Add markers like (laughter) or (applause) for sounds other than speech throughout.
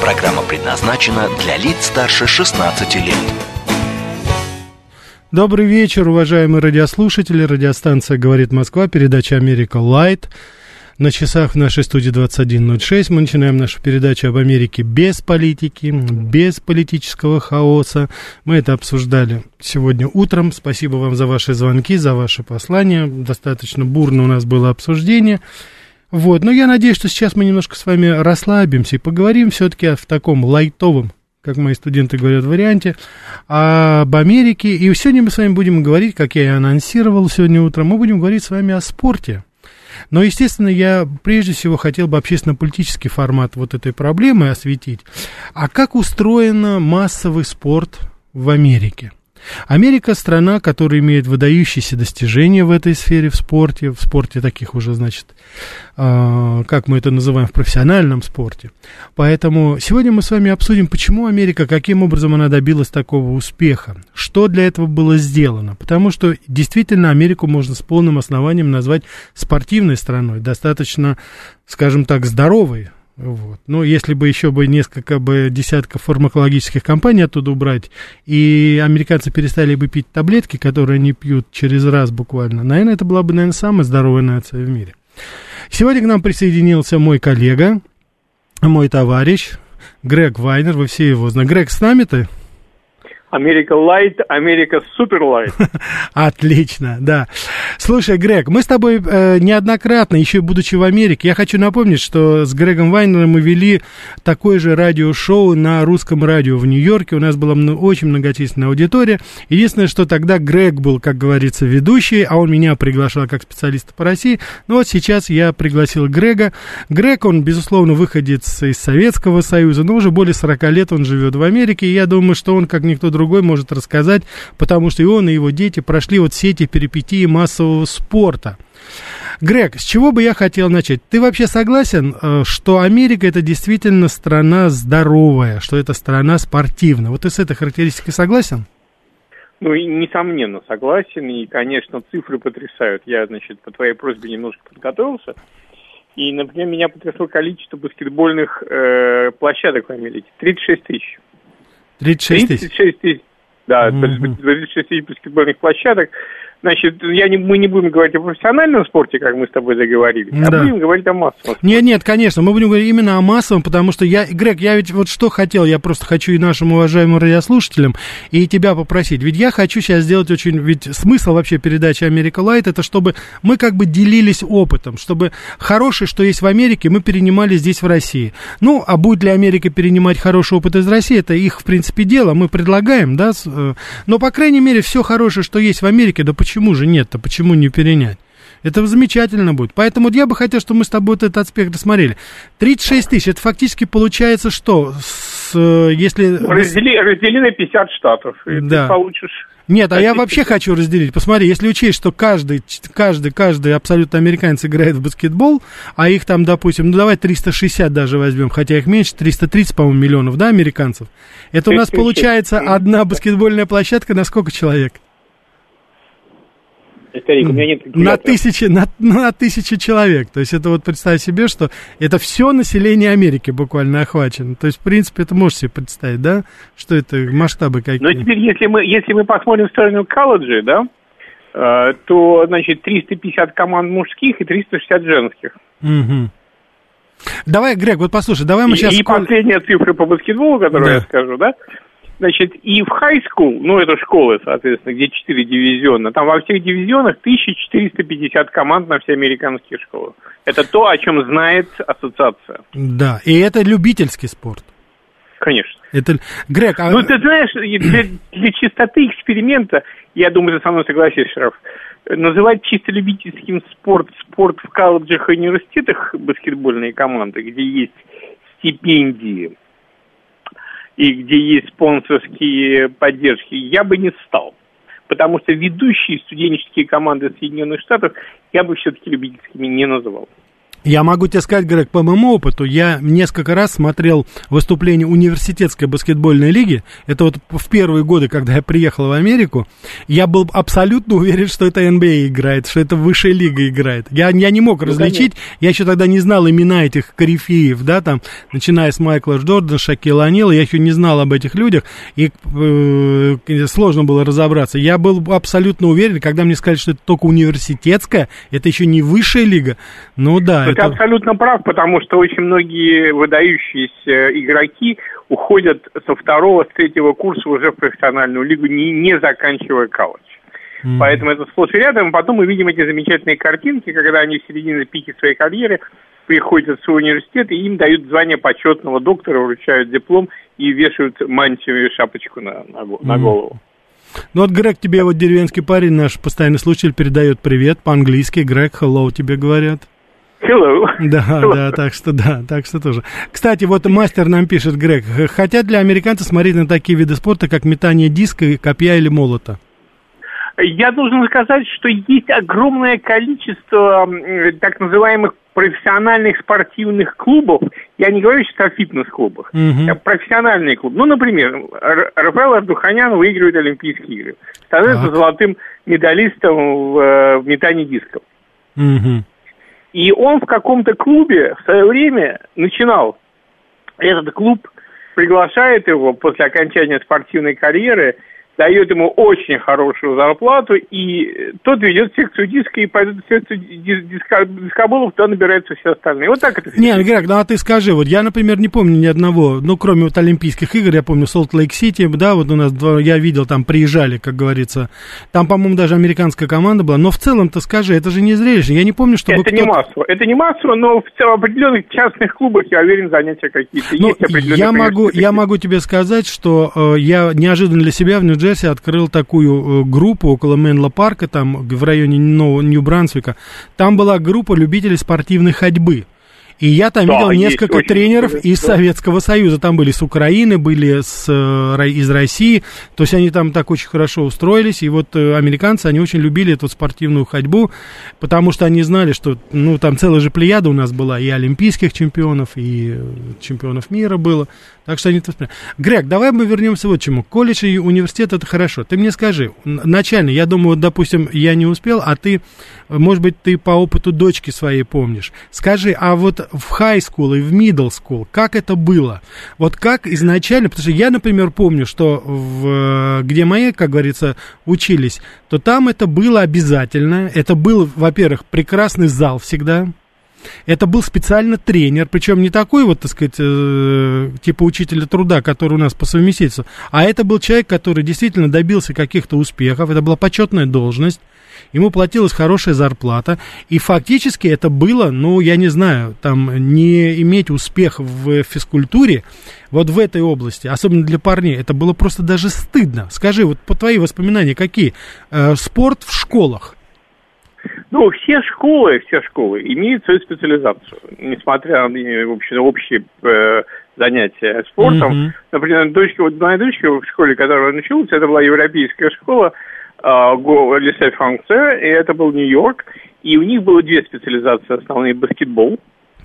Программа предназначена для лиц старше 16 лет. Добрый вечер, уважаемые радиослушатели. Радиостанция «Говорит Москва», передача «Америка Лайт». На часах в нашей студии 21.06 мы начинаем нашу передачу об Америке без политики, без политического хаоса. Мы это обсуждали сегодня утром. Спасибо вам за ваши звонки, за ваши послания. Достаточно бурно у нас было обсуждение. Вот, но я надеюсь, что сейчас мы немножко с вами расслабимся и поговорим все-таки в таком лайтовом, как мои студенты говорят, варианте, об Америке. И сегодня мы с вами будем говорить, как я и анонсировал сегодня утром, мы будем говорить с вами о спорте. Но, естественно, я прежде всего хотел бы общественно-политический формат вот этой проблемы осветить. А как устроен массовый спорт в Америке? Америка страна, которая имеет выдающиеся достижения в этой сфере, в спорте, в спорте таких уже, значит, э, как мы это называем, в профессиональном спорте. Поэтому сегодня мы с вами обсудим, почему Америка, каким образом она добилась такого успеха, что для этого было сделано. Потому что действительно Америку можно с полным основанием назвать спортивной страной, достаточно, скажем так, здоровой вот. Ну, если бы еще бы несколько бы десятков фармакологических компаний оттуда убрать, и американцы перестали бы пить таблетки, которые они пьют через раз буквально, наверное, это была бы, наверное, самая здоровая нация в мире. Сегодня к нам присоединился мой коллега, мой товарищ, Грег Вайнер, вы все его знаете. Грег, с нами-то? Америка Лайт, Америка Супер Лайт. (laughs) Отлично, да. Слушай, Грег, мы с тобой э, неоднократно, еще будучи в Америке, я хочу напомнить, что с Грегом Вайнером мы вели такое же радиошоу на русском радио в Нью-Йорке. У нас была очень многочисленная аудитория. Единственное, что тогда Грег был, как говорится, ведущий, а он меня приглашал как специалиста по России. Но вот сейчас я пригласил Грега. Грег, он, безусловно, выходец из Советского Союза, но уже более 40 лет он живет в Америке, и я думаю, что он, как никто другой, другой может рассказать, потому что и он, и его дети прошли вот все эти перипетии массового спорта. Грег, с чего бы я хотел начать? Ты вообще согласен, э, что Америка это действительно страна здоровая, что это страна спортивная? Вот ты с этой характеристикой согласен? Ну, и, несомненно, согласен. И, конечно, цифры потрясают. Я, значит, по твоей просьбе немножко подготовился. И, например, меня потрясло количество баскетбольных э, площадок в Америке. 36 тысяч. 36 тысяч? 36 тысяч, да, угу. 36 тысяч баскетбольных площадок. Значит, я не, мы не будем говорить о профессиональном спорте, как мы с тобой договорились, а да. а будем говорить о массовом спорте. Нет, нет, конечно, мы будем говорить именно о массовом, потому что я, Грег, я ведь вот что хотел, я просто хочу и нашим уважаемым радиослушателям, и тебя попросить, ведь я хочу сейчас сделать очень, ведь смысл вообще передачи Америка Лайт, это чтобы мы как бы делились опытом, чтобы хорошее, что есть в Америке, мы перенимали здесь в России. Ну, а будет ли Америка перенимать хороший опыт из России, это их, в принципе, дело, мы предлагаем, да, э, но, по крайней мере, все хорошее, что есть в Америке, да почему почему же нет-то, почему не перенять? Это замечательно будет. Поэтому я бы хотел, чтобы мы с тобой вот этот аспект рассмотрели. 36 тысяч, это фактически получается что? С, э, если... Раздели, раздели на 50 штатов, и да. ты получишь... Нет, а я вообще хочу разделить. Посмотри, если учесть, что каждый, каждый, каждый абсолютно американец играет в баскетбол, а их там, допустим, ну давай 360 даже возьмем, хотя их меньше, 330, по-моему, миллионов, да, американцев. Это у нас (laughs) получается одна баскетбольная площадка на сколько человек? Старик, у меня нет на тысячи, на, на тысячи человек. То есть это вот представь себе, что это все население Америки буквально охвачено. То есть, в принципе, это можешь себе представить, да, что это масштабы какие. Но теперь, если мы, если мы посмотрим в сторону колледжей, да, э, то, значит, 350 команд мужских и 360 женских. Угу. Давай, Грег, вот послушай, давай мы сейчас... И, и последняя цифра по баскетболу, которую да. я скажу, да, Значит, и в high school, ну, это школы, соответственно, где 4 дивизиона, там во всех дивизионах 1450 команд на все американские школы. Это то, о чем знает ассоциация. Да, и это любительский спорт. Конечно. Это... Грег, а... Ну, ты знаешь, для, для чистоты эксперимента, я думаю, ты со мной согласишься, Шраф, называть чисто любительским спорт, спорт в колледжах и университетах баскетбольные команды, где есть стипендии, и где есть спонсорские поддержки, я бы не стал. Потому что ведущие студенческие команды Соединенных Штатов я бы все-таки любительскими не называл. Я могу тебе сказать, Грег, по моему опыту, я несколько раз смотрел выступление университетской баскетбольной лиги. Это вот в первые годы, когда я приехал в Америку. Я был абсолютно уверен, что это NBA играет, что это высшая лига играет. Я, я не мог ну, различить, я еще тогда не знал имена этих корифеев, да, там, начиная с Майкла Джордана, Шакила Анила, я еще не знал об этих людях, и э, сложно было разобраться. Я был абсолютно уверен, когда мне сказали, что это только университетская, это еще не высшая лига, ну да, это... Ты абсолютно прав, потому что очень многие выдающиеся игроки уходят со второго, с третьего курса уже в профессиональную лигу, не, не заканчивая колледж. Mm-hmm. Поэтому это сплошь и рядом. И потом мы видим эти замечательные картинки, когда они в середине пики своей карьеры приходят в свой университет, и им дают звание почетного доктора, вручают диплом и вешают мантию и шапочку на, на, на голову. Ну вот, Грег, тебе вот деревенский парень, наш постоянный слушатель, передает привет по-английски. Грег, hello тебе говорят. Hello. Да, Hello. да, так что да, так что тоже. Кстати, вот мастер нам пишет, Грег, хотят для американцев смотреть на такие виды спорта, как метание диска, копья или молота? Я должен сказать, что есть огромное количество так называемых профессиональных спортивных клубов. Я не говорю сейчас о фитнес-клубах, угу. профессиональные клубы. Ну, например, Рафаэл Ардуханян выигрывает Олимпийские игры. Становится так. золотым медалистом в, э, в метании дисков. Угу. И он в каком-то клубе в свое время начинал. Этот клуб приглашает его после окончания спортивной карьеры – дает ему очень хорошую зарплату, и тот ведет секцию диска, и пойдет в секцию диска, дискоболов, туда набираются все остальные. Вот так это. Не, Грег, ну а ты скажи, вот я, например, не помню ни одного, ну, кроме вот Олимпийских игр, я помню Солт-Лейк-Сити, да, вот у нас, я видел, там приезжали, как говорится, там, по-моему, даже американская команда была, но в целом-то скажи, это же не зрелище, я не помню, чтобы Это не массово, это не массово, но в, в определенных частных клубах, я уверен, занятия какие-то ну, есть. Я могу, я могу тебе сказать, что э, я неожиданно для себя в Нью-Джерси Джерси открыл такую э, группу около Менла парка, там в районе Нью-Брансвика. Там была группа любителей спортивной ходьбы. И я там да, видел несколько тренеров очень, из да. Советского Союза. Там были с Украины, были с, э, из России. То есть они там так очень хорошо устроились. И вот э, американцы, они очень любили эту спортивную ходьбу, потому что они знали, что ну, там целая же плеяда у нас была и олимпийских чемпионов, и чемпионов мира было. Так что они... Грег, давай мы вернемся вот к чему. Колледж и университет это хорошо. Ты мне скажи, начально, я думаю, вот, допустим, я не успел, а ты, может быть, ты по опыту дочки своей помнишь. Скажи, а вот в high school и в middle school, как это было? Вот как изначально, потому что я, например, помню, что в, где мои, как говорится, учились, то там это было обязательно. Это был, во-первых, прекрасный зал всегда, это был специально тренер, причем не такой вот, так сказать, э, типа учителя труда, который у нас по совместительству, а это был человек, который действительно добился каких-то успехов, это была почетная должность, ему платилась хорошая зарплата, и фактически это было, ну, я не знаю, там, не иметь успех в физкультуре, вот в этой области, особенно для парней, это было просто даже стыдно. Скажи, вот по твои воспоминания какие? Э, спорт в школах. Ну, все школы, все школы имеют свою специализацию, несмотря на вообще, общие э, занятия спортом. Mm-hmm. Например, дочка, вот моя дочка в школе, которая училась, это была европейская школа, Лисе Франце, и это был Нью-Йорк, и у них было две специализации основные, баскетбол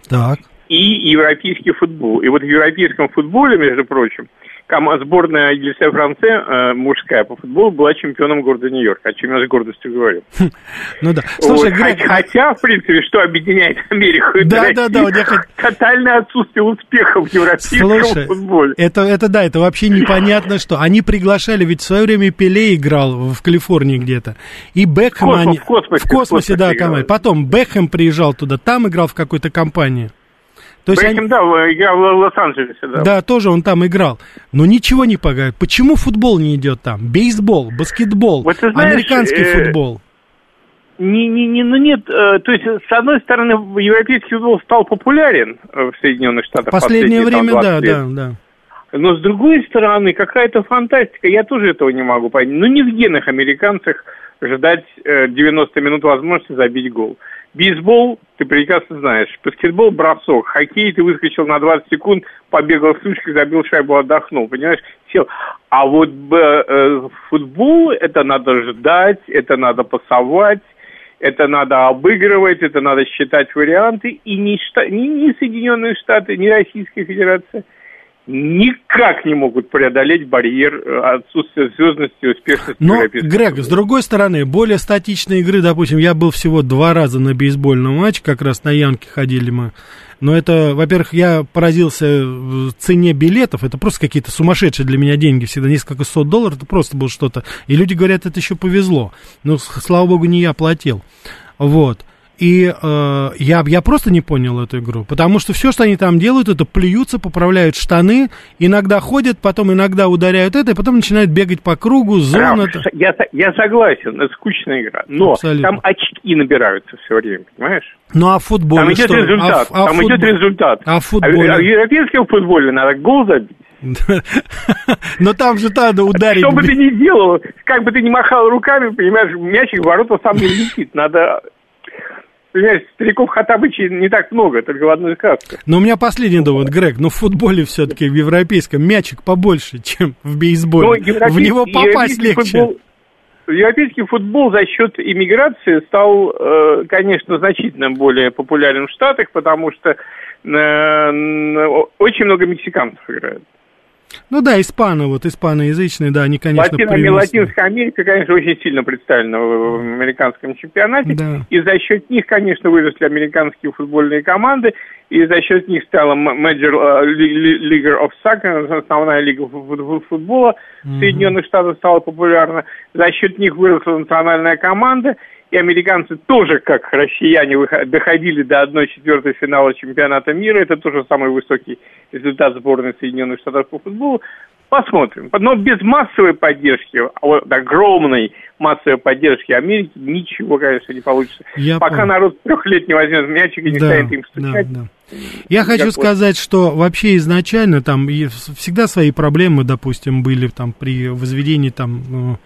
так. и европейский футбол. И вот в европейском футболе, между прочим, сборная Елисея Франце, э, мужская по футболу, была чемпионом города Нью-Йорк, о чем я с гордостью говорю. Ну да. Слушай, вот. Грег... Хотя, в принципе, что объединяет Америку и да, Россию, да, да, вот я... тотальное отсутствие успехов в европейском Слушай, футболе. Это, это да, это вообще непонятно что. Они приглашали, ведь в свое время Пеле играл в Калифорнии где-то. И Бекхэм... В, они... в космосе. В космосе, да, команда. Потом Бекхэм приезжал туда, там играл в какой-то компании. То есть Бекхэм, они... да, играл в Лос-Анджелесе, да. Да, тоже он там играл. Но ничего не помогает. Почему футбол не идет там? Бейсбол, баскетбол, вот, знаешь, американский э... футбол. Не, не, не, ну нет, э, то есть, с одной стороны, европейский футбол стал популярен в Соединенных Штатах. Последнее время, там, да, лет. да, да. Но с другой стороны, какая-то фантастика, я тоже этого не могу понять. Ну не в генах американцах ждать э, 90 минут возможности забить гол. Бейсбол ты прекрасно знаешь. Баскетбол – бросок, хоккей – ты выскочил на 20 секунд, побегал в сучках, забил шайбу, отдохнул, понимаешь? Сел. А вот э, футбол – это надо ждать, это надо пасовать, это надо обыгрывать, это надо считать варианты. И ни, ни, ни Соединенные Штаты, ни Российская Федерация – никак не могут преодолеть барьер э, отсутствия звездности и успешности. Но, Грег, с другой стороны, более статичные игры, допустим, я был всего два раза на бейсбольном матче, как раз на Янке ходили мы. Но это, во-первых, я поразился цене билетов, это просто какие-то сумасшедшие для меня деньги, всегда несколько сот долларов, это просто было что-то. И люди говорят, это еще повезло. Но, слава богу, не я платил. Вот. И э, я, я просто не понял эту игру, потому что все, что они там делают, это плюются, поправляют штаны, иногда ходят, потом иногда ударяют это, и потом начинают бегать по кругу, зона... Прав, я, я согласен, это скучная игра, но Абсолютно. там очки набираются все время, понимаешь? Ну а футбол Там идет что? результат, а, а там футбол... идет результат. А в футболе? А, а в европейском футболе надо гол забить. (laughs) Но там же надо ударить. Что бы ты ни делал, как бы ты ни махал руками, понимаешь, мячик в ворота сам не летит. Надо понимаешь, стариков Хатабычи не так много, только в одной сказке. Но у меня последний довод, Грег, но в футболе все-таки, в европейском, мячик побольше, чем в бейсболе. В него попасть легче. Футбол, европейский футбол за счет иммиграции стал, э, конечно, значительно более популярен в Штатах, потому что э, очень много мексиканцев играют. Ну да, испано, вот испаноязычные, да, они, конечно, Латин, Латинская Америка, конечно, очень сильно представлена в американском чемпионате, да. и за счет них, конечно, выросли американские футбольные команды, и за счет них стала Major э, League of Soccer, основная лига футбола в Соединенных Штатах стала популярна, за счет них выросла национальная команда, и американцы тоже, как россияне, доходили до 1-4 финала чемпионата мира. Это тоже самый высокий результат сборной Соединенных Штатов по футболу. Посмотрим. Но без массовой поддержки, а вот огромной массовой поддержки Америки ничего, конечно, не получится. Я Пока понял. народ трех лет не возьмет мячик и не да, станет им стучать. Да, да. Я хочу сказать, что вообще изначально там всегда свои проблемы, допустим, были там при возведении там ну,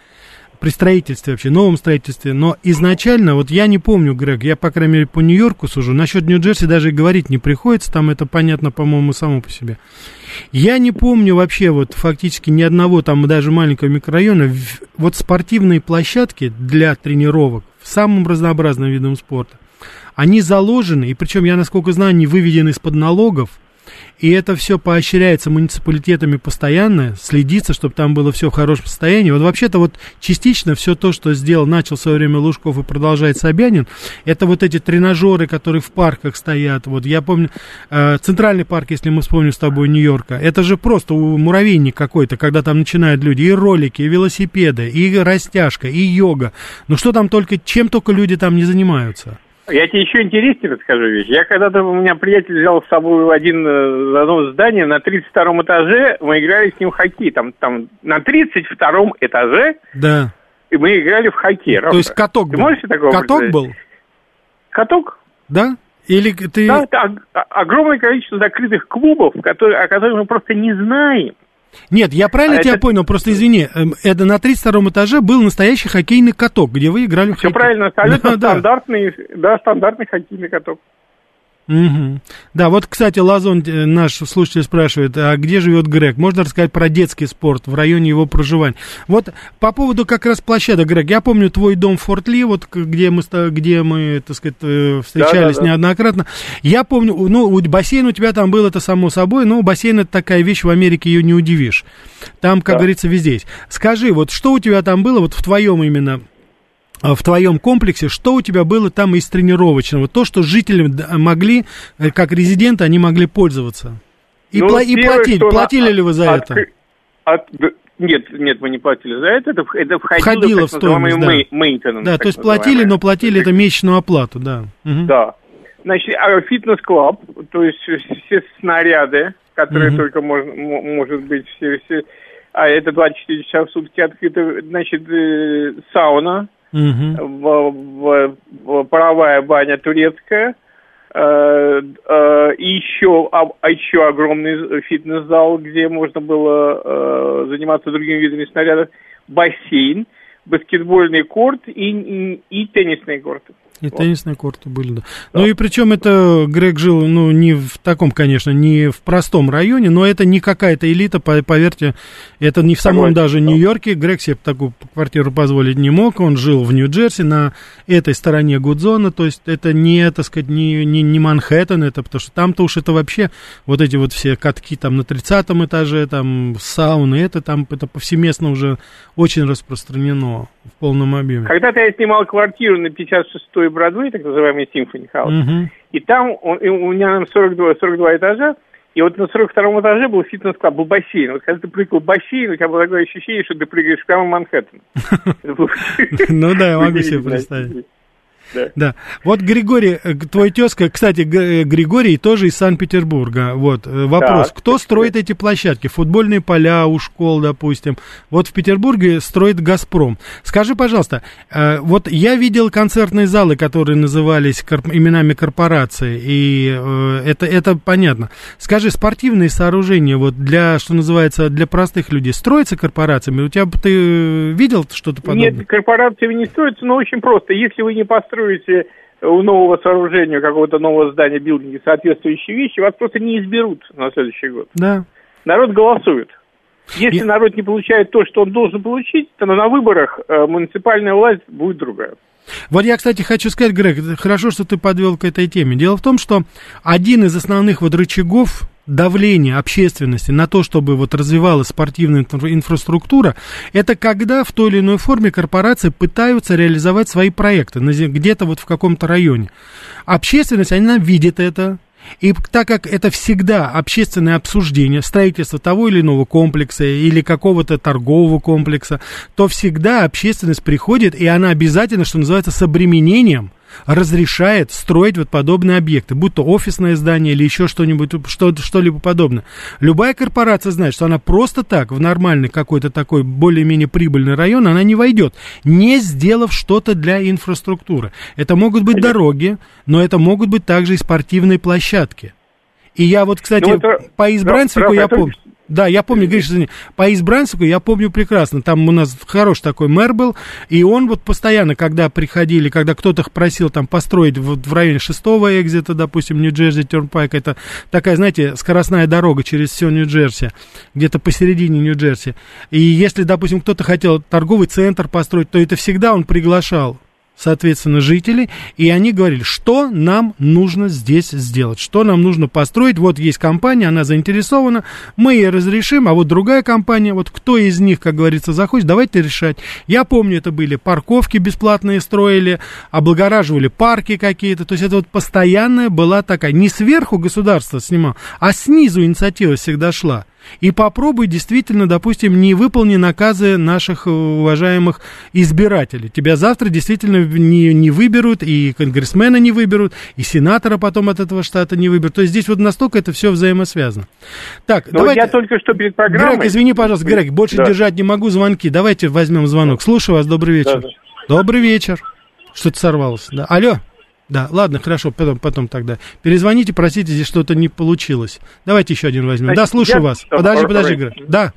при строительстве вообще, новом строительстве, но изначально, вот я не помню, Грег, я, по крайней мере, по Нью-Йорку сужу, насчет Нью-Джерси даже говорить не приходится, там это понятно, по-моему, само по себе. Я не помню вообще вот фактически ни одного там даже маленького микрорайона, вот спортивные площадки для тренировок в самом разнообразном видом спорта, они заложены, и причем, я насколько знаю, они выведены из-под налогов, и это все поощряется муниципалитетами постоянно, следится, чтобы там было все в хорошем состоянии. Вот вообще-то вот частично все то, что сделал, начал в свое время Лужков и продолжает Собянин, это вот эти тренажеры, которые в парках стоят. Вот я помню, э, центральный парк, если мы вспомним с тобой Нью-Йорка, это же просто муравейник какой-то, когда там начинают люди и ролики, и велосипеды, и растяжка, и йога. Ну что там только, чем только люди там не занимаются. Я тебе еще интереснее расскажу вещь. Я когда-то, у меня приятель взял с собой в один, э, одно здание, на 32 этаже мы играли с ним в хоккей. Там, там на 32 этаже да. и мы играли в хоккей. То есть каток ты был? Можешь такого Каток был? Каток? Да? Или ты... Да, это огромное количество закрытых клубов, которые, о которых мы просто не знаем. Нет, я правильно а тебя это... понял, просто извини, эм, это на 32 этаже был настоящий хоккейный каток, где вы играли в Все хоккей. правильно, абсолютно да, стандартный, да. да, стандартный хоккейный каток. Угу. Да, вот, кстати, Лазон, э, наш слушатель спрашивает, а где живет Грег? Можно рассказать про детский спорт в районе его проживания? Вот по поводу как раз площадок, Грег, я помню твой дом в Форт Ли, вот где мы, где мы так сказать, э, встречались да, да, да. неоднократно. Я помню, ну, бассейн у тебя там был, это само собой, но бассейн это такая вещь, в Америке ее не удивишь. Там, как да. говорится, везде есть. Скажи, вот что у тебя там было, вот в твоем именно в твоем комплексе, что у тебя было там из тренировочного? То, что жители могли, э, как резиденты, они могли пользоваться. И, ну, пла- и платить. Платили на, ли вы за от, это? От, нет, нет, мы не платили за это. Это, это входило, входило в стоимость, да. Maintenance, да, то есть платили, но платили это месячную оплату, да. Угу. Да. Значит, а фитнес-клуб, то есть все снаряды, которые угу. только можно, может быть, все, все, а это 24 часа в сутки открыто, значит, э, сауна, угу. паровая баня турецкая, э, э, и еще, а еще огромный фитнес-зал, где можно было э, заниматься другими видами снарядов, бассейн, баскетбольный корт и, и, и теннисные корты. И вот. теннисные корты были, да. да. Ну и причем это Грег жил, ну, не в таком, конечно, не в простом районе, но это не какая-то элита, поверьте, это не в самом Согласен, даже да. Нью-Йорке. Грег себе такую квартиру позволить не мог, он жил в Нью-Джерси на этой стороне Гудзона, то есть это не, так сказать, не, не, не Манхэттен, это потому что там-то уж это вообще вот эти вот все катки там на 30 этаже, там сауны, это там, это повсеместно уже очень распространено в полном объеме. Когда-то я снимал квартиру на 56-й Бродвей, так называемый Symphony House, угу. и там он, и у меня 42, 42 этажа, и вот на 42 этаже был фитнес-клуб, был бассейн. Вот когда ты прыгал в бассейн, у тебя было такое ощущение, что ты прыгаешь прямо в Манхэттен. (laughs) Ну да, я могу себе представить. Да. да. Вот Григорий, э, твой тезка, кстати, э, Григорий тоже из Санкт-Петербурга. Вот э, вопрос: так. кто строит эти площадки? Футбольные поля у школ, допустим. Вот в Петербурге строит Газпром. Скажи, пожалуйста, вот я видел концертные залы, которые назывались именами корпорации, и это, это понятно. Скажи, спортивные сооружения, вот для, что называется, для простых людей, строятся корпорациями? У тебя ты видел что-то подобное? Нет, корпорациями не строятся, но очень просто. Если вы не построите строите у нового сооружения, какого-то нового здания, билдинги соответствующие вещи, вас просто не изберут на следующий год. Да. Народ голосует. Если Я... народ не получает то, что он должен получить, то на выборах э, муниципальная власть будет другая. Вот я, кстати, хочу сказать, Грег, хорошо, что ты подвел к этой теме. Дело в том, что один из основных вот рычагов давления общественности на то, чтобы вот развивалась спортивная инфраструктура, это когда в той или иной форме корпорации пытаются реализовать свои проекты где-то вот в каком-то районе. Общественность, она видит это, и так как это всегда общественное обсуждение строительства того или иного комплекса или какого-то торгового комплекса, то всегда общественность приходит, и она обязательно, что называется, с обременением разрешает строить вот подобные объекты, будь то офисное здание или еще что-нибудь, что, что-либо подобное. Любая корпорация знает, что она просто так в нормальный какой-то такой более-менее прибыльный район, она не войдет, не сделав что-то для инфраструктуры. Это могут быть дороги, но это могут быть также и спортивные площадки. И я вот, кстати, ну, это, по избраннику я помню. Да, я помню, Гриш, извини, по избраннику я помню прекрасно. Там у нас хороший такой мэр был, и он вот постоянно, когда приходили, когда кто-то просил там построить вот в районе шестого экзита, допустим, Нью-Джерси Тернпайк, это такая, знаете, скоростная дорога через все Нью-Джерси, где-то посередине Нью-Джерси. И если, допустим, кто-то хотел торговый центр построить, то это всегда он приглашал соответственно, жители, и они говорили, что нам нужно здесь сделать, что нам нужно построить. Вот есть компания, она заинтересована, мы ей разрешим, а вот другая компания, вот кто из них, как говорится, захочет, давайте решать. Я помню, это были парковки бесплатные строили, облагораживали парки какие-то, то есть это вот постоянная была такая, не сверху государство снимало, а снизу инициатива всегда шла. И попробуй действительно, допустим, не выполни наказы наших э, уважаемых избирателей. Тебя завтра действительно не, не выберут, и конгрессмена не выберут, и сенатора потом от этого штата не выберут. То есть здесь вот настолько это все взаимосвязано. Так, Но давайте... я только что перед программой... Грег, извини, пожалуйста, Грег, больше да. держать не могу звонки. Давайте возьмем звонок. Слушаю вас, добрый вечер. Да, да. Добрый вечер. Что-то сорвалось. Да. Алло. Да, ладно, хорошо, потом, потом тогда. Перезвоните, простите, здесь что-то не получилось. Давайте еще один возьмем. Да, слушаю я... вас. Подожди, подожди, Игорь. Да.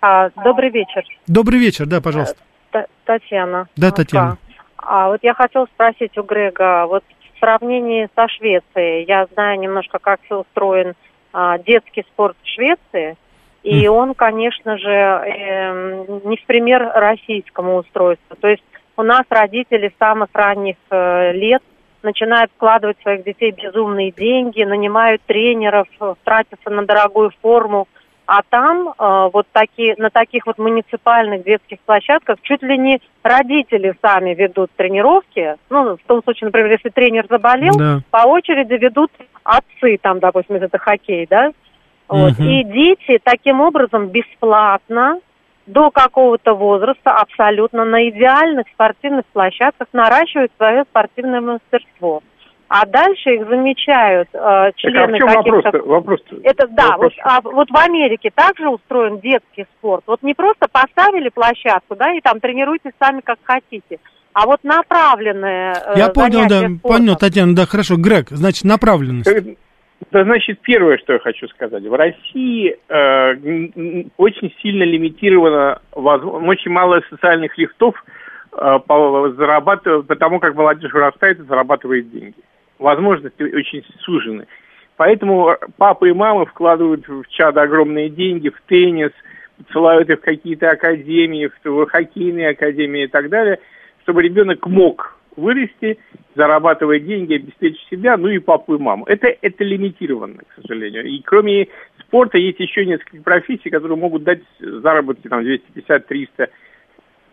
А, добрый вечер. Добрый вечер, да, пожалуйста. Т Татьяна. Да, Татьяна. А вот я хотела спросить у Грега, вот в сравнении со Швецией, я знаю немножко, как все устроен а, детский спорт в Швеции, и mm. он, конечно же, э, не в пример российскому устройству. То есть у нас родители с самых ранних э, лет начинают вкладывать в своих детей безумные деньги, нанимают тренеров, тратятся на дорогую форму. А там э, вот такие, на таких вот муниципальных детских площадках чуть ли не родители сами ведут тренировки. Ну, в том случае, например, если тренер заболел, да. по очереди ведут отцы, там, допустим, это хоккей, да? Вот. Угу. И дети таким образом бесплатно до какого-то возраста абсолютно на идеальных спортивных площадках наращивают свое спортивное мастерство. А дальше их замечают э, члены так, а в чем каких-то... вопрос, вопрос Это да, вопрос. Вот, а, вот в Америке также устроен детский спорт. Вот не просто поставили площадку, да, и там тренируйтесь сами как хотите. А вот направленное э, Я понял, да, спортом. понял, Татьяна, да, хорошо. Грег, значит, направленность. Да, значит, первое, что я хочу сказать. В России э, очень сильно лимитировано, очень мало социальных лифтов зарабатывать, потому как молодежь вырастает и зарабатывает деньги. Возможности очень сужены. Поэтому папы и мамы вкладывают в чад огромные деньги, в теннис, посылают их в какие-то академии, в хоккейные академии и так далее, чтобы ребенок мог вырасти, зарабатывать деньги, обеспечить себя, ну и папу и маму. Это, это лимитировано, к сожалению. И кроме спорта есть еще несколько профессий, которые могут дать заработки там 250-300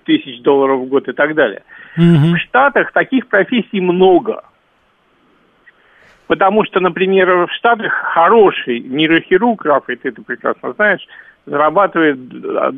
тысяч долларов в год и так далее. Mm-hmm. В Штатах таких профессий много. Потому что, например, в Штатах хороший нейрохирург, Рафа, ты это прекрасно знаешь, зарабатывает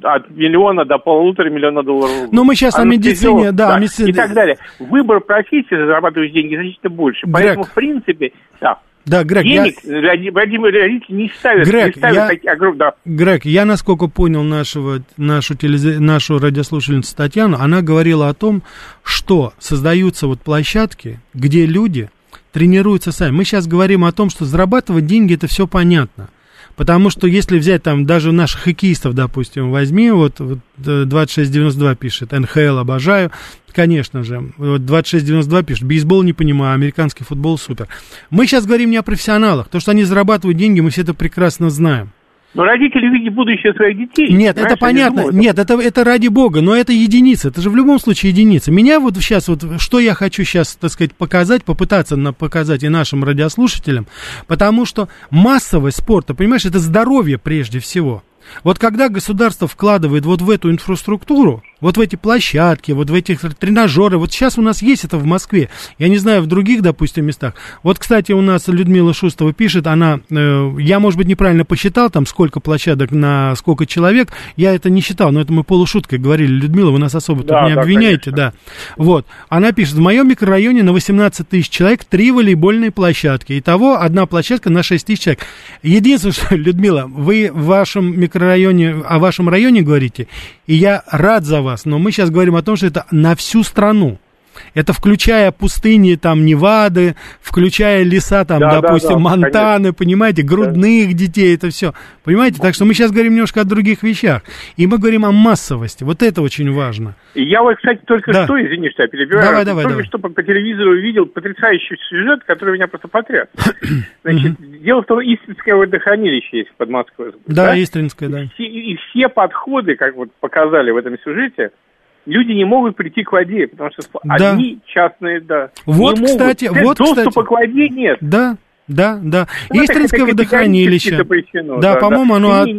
от миллиона до полутора миллиона долларов. Ну, мы сейчас о медицине, да, да медици... и так далее. Выбор профессии, зарабатываешь деньги значительно больше. Грег. Поэтому, в принципе, да. Да, Грег, Денег я... родители не ставят. Грег, не ставят я... такие огромные... Да. Грег, я насколько понял нашего, нашу, телез... нашу радиослушательницу Татьяну, она говорила о том, что создаются вот площадки, где люди тренируются сами. Мы сейчас говорим о том, что зарабатывать деньги, это все понятно. Потому что если взять там даже наших хоккеистов, допустим, возьми, вот, вот 2692 э, пишет, НХЛ обожаю, конечно же, вот 2692 пишет, бейсбол не понимаю, американский футбол супер. Мы сейчас говорим не о профессионалах, то, что они зарабатывают деньги, мы все это прекрасно знаем. Но родители видят будущее своих детей. Нет, это понятно. Думаю, Нет, это, это ради бога, но это единица. Это же в любом случае единица. Меня вот сейчас, вот, что я хочу сейчас, так сказать, показать, попытаться на, показать и нашим радиослушателям, потому что массовость спорта, понимаешь, это здоровье прежде всего. Вот когда государство вкладывает вот в эту инфраструктуру, вот в эти площадки, вот в эти тренажеры. Вот сейчас у нас есть это в Москве. Я не знаю, в других, допустим, местах. Вот, кстати, у нас Людмила Шустова пишет, она, э, я, может быть, неправильно посчитал, там, сколько площадок на сколько человек. Я это не считал, но это мы полушуткой говорили. Людмила, вы нас особо да, тут не да, обвиняете, конечно. да. Вот. Она пишет, в моем микрорайоне на 18 тысяч человек три волейбольные площадки. Итого одна площадка на 6 тысяч человек. Единственное, что, (laughs) Людмила, вы в вашем микрорайоне, о вашем районе говорите, и я рад за вас но мы сейчас говорим о том, что это на всю страну. Это включая пустыни, там, Невады, включая леса, там, да, допустим, да, да, Монтаны, конечно. понимаете, грудных да. детей, это все. Понимаете? Так что мы сейчас говорим немножко о других вещах. И мы говорим о массовости. Вот это очень важно. Я вот, кстати, только да. что, извини, что я перебиваю, давай, давай, только давай. что по, по телевизору увидел потрясающий сюжет, который меня просто потряс. (clears throat) Значит, дело в том, Истринское водохранилище есть под Москвой. Да, Истринское, да. И все подходы, как вот показали в этом сюжете, люди не могут прийти к воде, потому что да. одни частные, да. Вот, не кстати, могут. вот, Доступа кстати. к воде нет. Да, да, да. Ну, Истринское водохранилище. Да, да, по-моему, оно... От...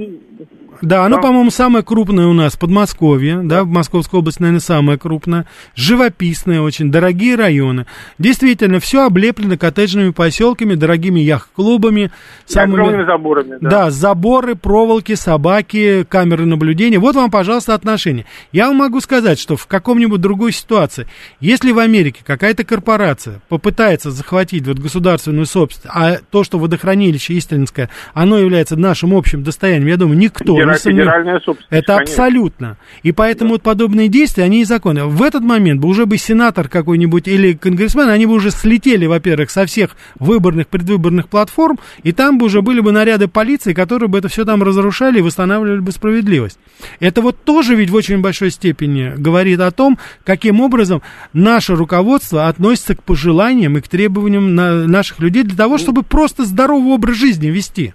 Да, оно, да. по-моему, самое крупное у нас в Подмосковье, да. в Московской области, наверное, самое крупное. Живописное очень, дорогие районы. Действительно, все облеплено коттеджными поселками, дорогими яхт-клубами. Самыми... Огромными заборами, да. Да, заборы, проволоки, собаки, камеры наблюдения. Вот вам, пожалуйста, отношения. Я вам могу сказать, что в каком-нибудь другой ситуации, если в Америке какая-то корпорация попытается захватить вот государственную собственность, а то, что водохранилище Истринское, оно является нашим общим достоянием, я думаю, никто Федеральная, федеральная собственность. Это конечно. абсолютно. И поэтому да. вот подобные действия, они незаконны. В этот момент бы уже бы сенатор какой-нибудь или конгрессмен, они бы уже слетели, во-первых, со всех выборных, предвыборных платформ, и там бы уже были бы наряды полиции, которые бы это все там разрушали и восстанавливали бы справедливость. Это вот тоже ведь в очень большой степени говорит о том, каким образом наше руководство относится к пожеланиям и к требованиям на наших людей для того, чтобы просто здоровый образ жизни вести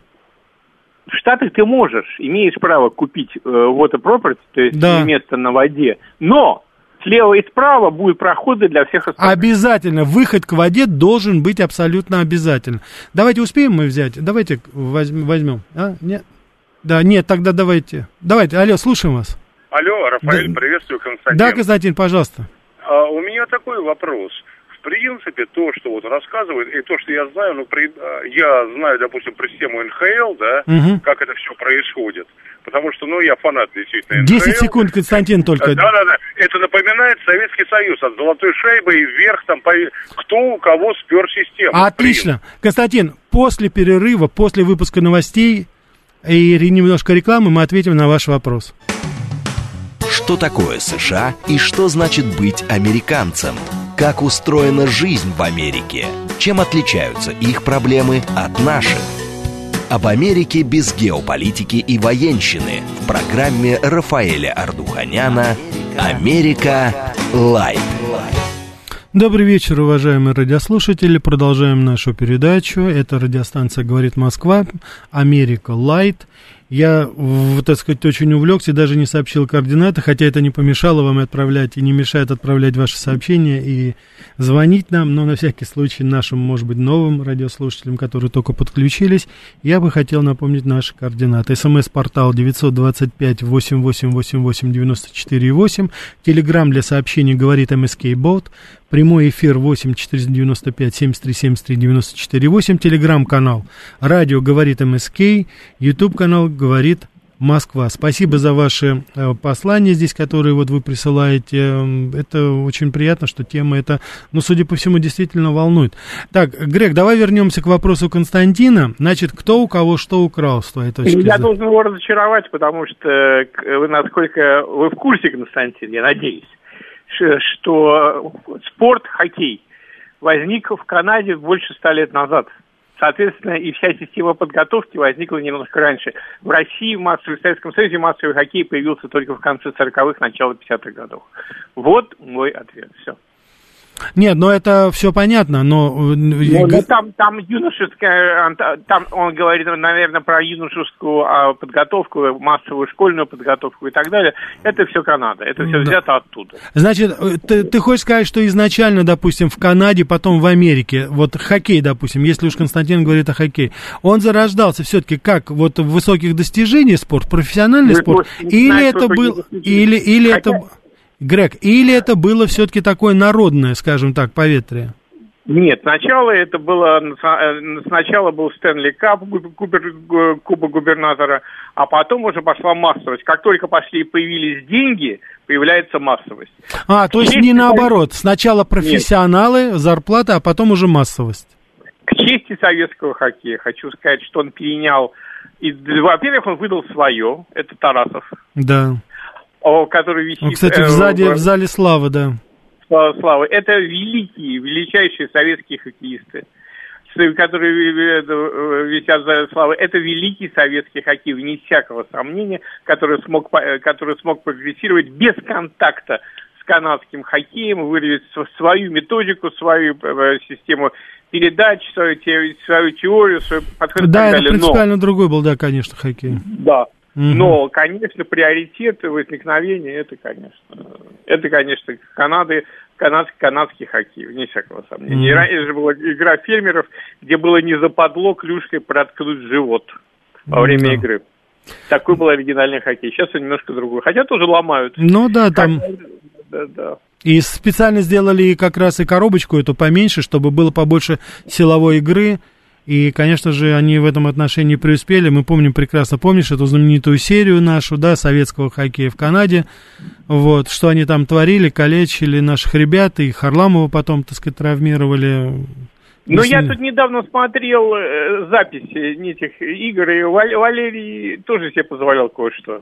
в Штатах ты можешь, имеешь право купить э, water property, то есть да. место на воде, но слева и справа будут проходы для всех остальных. Обязательно. Выход к воде должен быть абсолютно обязательно. Давайте успеем мы взять? Давайте возьмем. А? Нет? Да, нет, тогда давайте. Давайте, алло, слушаем вас. Алло, Рафаэль, да. приветствую, Константин. Да, Константин, пожалуйста. А, у меня такой вопрос в принципе, то, что вот рассказывают, и то, что я знаю, ну, при, а, я знаю, допустим, про систему НХЛ, да, угу. как это все происходит. Потому что, ну, я фанат действительно НХЛ. 10 секунд, Константин, только. Да-да-да. Это напоминает Советский Союз. От золотой шайбы и вверх, там, по... кто у кого спер систему. Отлично. Константин, после перерыва, после выпуска новостей и немножко рекламы мы ответим на ваш вопрос. Что такое США и что значит быть американцем? Как устроена жизнь в Америке? Чем отличаются их проблемы от наших? Об Америке без геополитики и военщины в программе Рафаэля Ардуханяна «Америка Лайт. Добрый вечер, уважаемые радиослушатели. Продолжаем нашу передачу. Это радиостанция «Говорит Москва», «Америка Лайт». Я, так сказать, очень увлекся, даже не сообщил координаты, хотя это не помешало вам отправлять и не мешает отправлять ваши сообщения и звонить нам, но на всякий случай нашим, может быть, новым радиослушателям, которые только подключились, я бы хотел напомнить наши координаты. СМС-портал 925-8888-94-8, Телеграмм для сообщений говорит МСК Бот, прямой эфир 8 495 73 73 94 8, Телеграм-канал радио говорит МСК, Ютуб канал говорит Москва. Спасибо за ваши э, послания здесь, которые вот вы присылаете. Эм, это очень приятно, что тема эта, ну, судя по всему, действительно волнует. Так, Грег, давай вернемся к вопросу Константина. Значит, кто у кого что украл, с твоей точки? Я должен его разочаровать, потому что вы, насколько вы в курсе, Константин, я надеюсь, что спорт, хоккей, возник в Канаде больше ста лет назад. Соответственно, и вся система подготовки возникла немножко раньше. В России, в, массовой, в Советском Союзе массовый хоккей появился только в конце 40-х, начало 50-х годов. Вот мой ответ. Все. Нет, но это все понятно, но... Ну, ну, там, там юношеская, там он говорит, наверное, про юношескую а, подготовку, массовую школьную подготовку и так далее. Это все Канада, это все да. взято оттуда. Значит, э, ты, ты хочешь сказать, что изначально, допустим, в Канаде, потом в Америке, вот хоккей, допустим, если уж Константин говорит о хоккее, он зарождался все-таки как вот в высоких достижениях спорт, профессиональный Вы спорт, или это был, или, или Хотя... это... Грег, или это было все-таки такое народное, скажем так, поветрие? Нет, сначала это было, э, сначала был Стэнли Кап, Кубок губернатора, а потом уже пошла массовость. Как только пошли появились деньги, появляется массовость. А, то есть не наоборот, сначала профессионалы, Нет. зарплата, а потом уже массовость. К чести советского хоккея хочу сказать, что он перенял, и, во-первых, он выдал свое, это Тарасов. Да который висит... Кстати, в, э, зале, в зале славы, да. Славы. Это великие, величайшие советские хоккеисты которые э, э, висят за славы, это великий советский хоккей, вне всякого сомнения, который смог, который смог прогрессировать без контакта с канадским хоккеем, выявить свою методику, свою систему передач, свою, свою теорию, свой подход Да, это принципиально Но... другой был, да, конечно, хоккей. Да, но, конечно, приоритет возникновения это, конечно, это, конечно, Канады, канадский, канадский хоккей, вне всякого сомнения. Mm-hmm. Раньше же была игра фермеров, где было не западло клюшкой проткнуть живот во время mm-hmm. игры. Такой был оригинальный хоккей. Сейчас он немножко другой. Хотя тоже ломают. Ну да, там... Да, да. И специально сделали как раз и коробочку эту поменьше, чтобы было побольше силовой игры. И, конечно же, они в этом отношении преуспели. Мы помним прекрасно, помнишь эту знаменитую серию нашу, да, советского хоккея в Канаде, вот, что они там творили, калечили наших ребят, и Харламова потом, так сказать, травмировали. Ну, я тут недавно смотрел э, записи этих игр, и Валерий тоже себе позволял кое-что.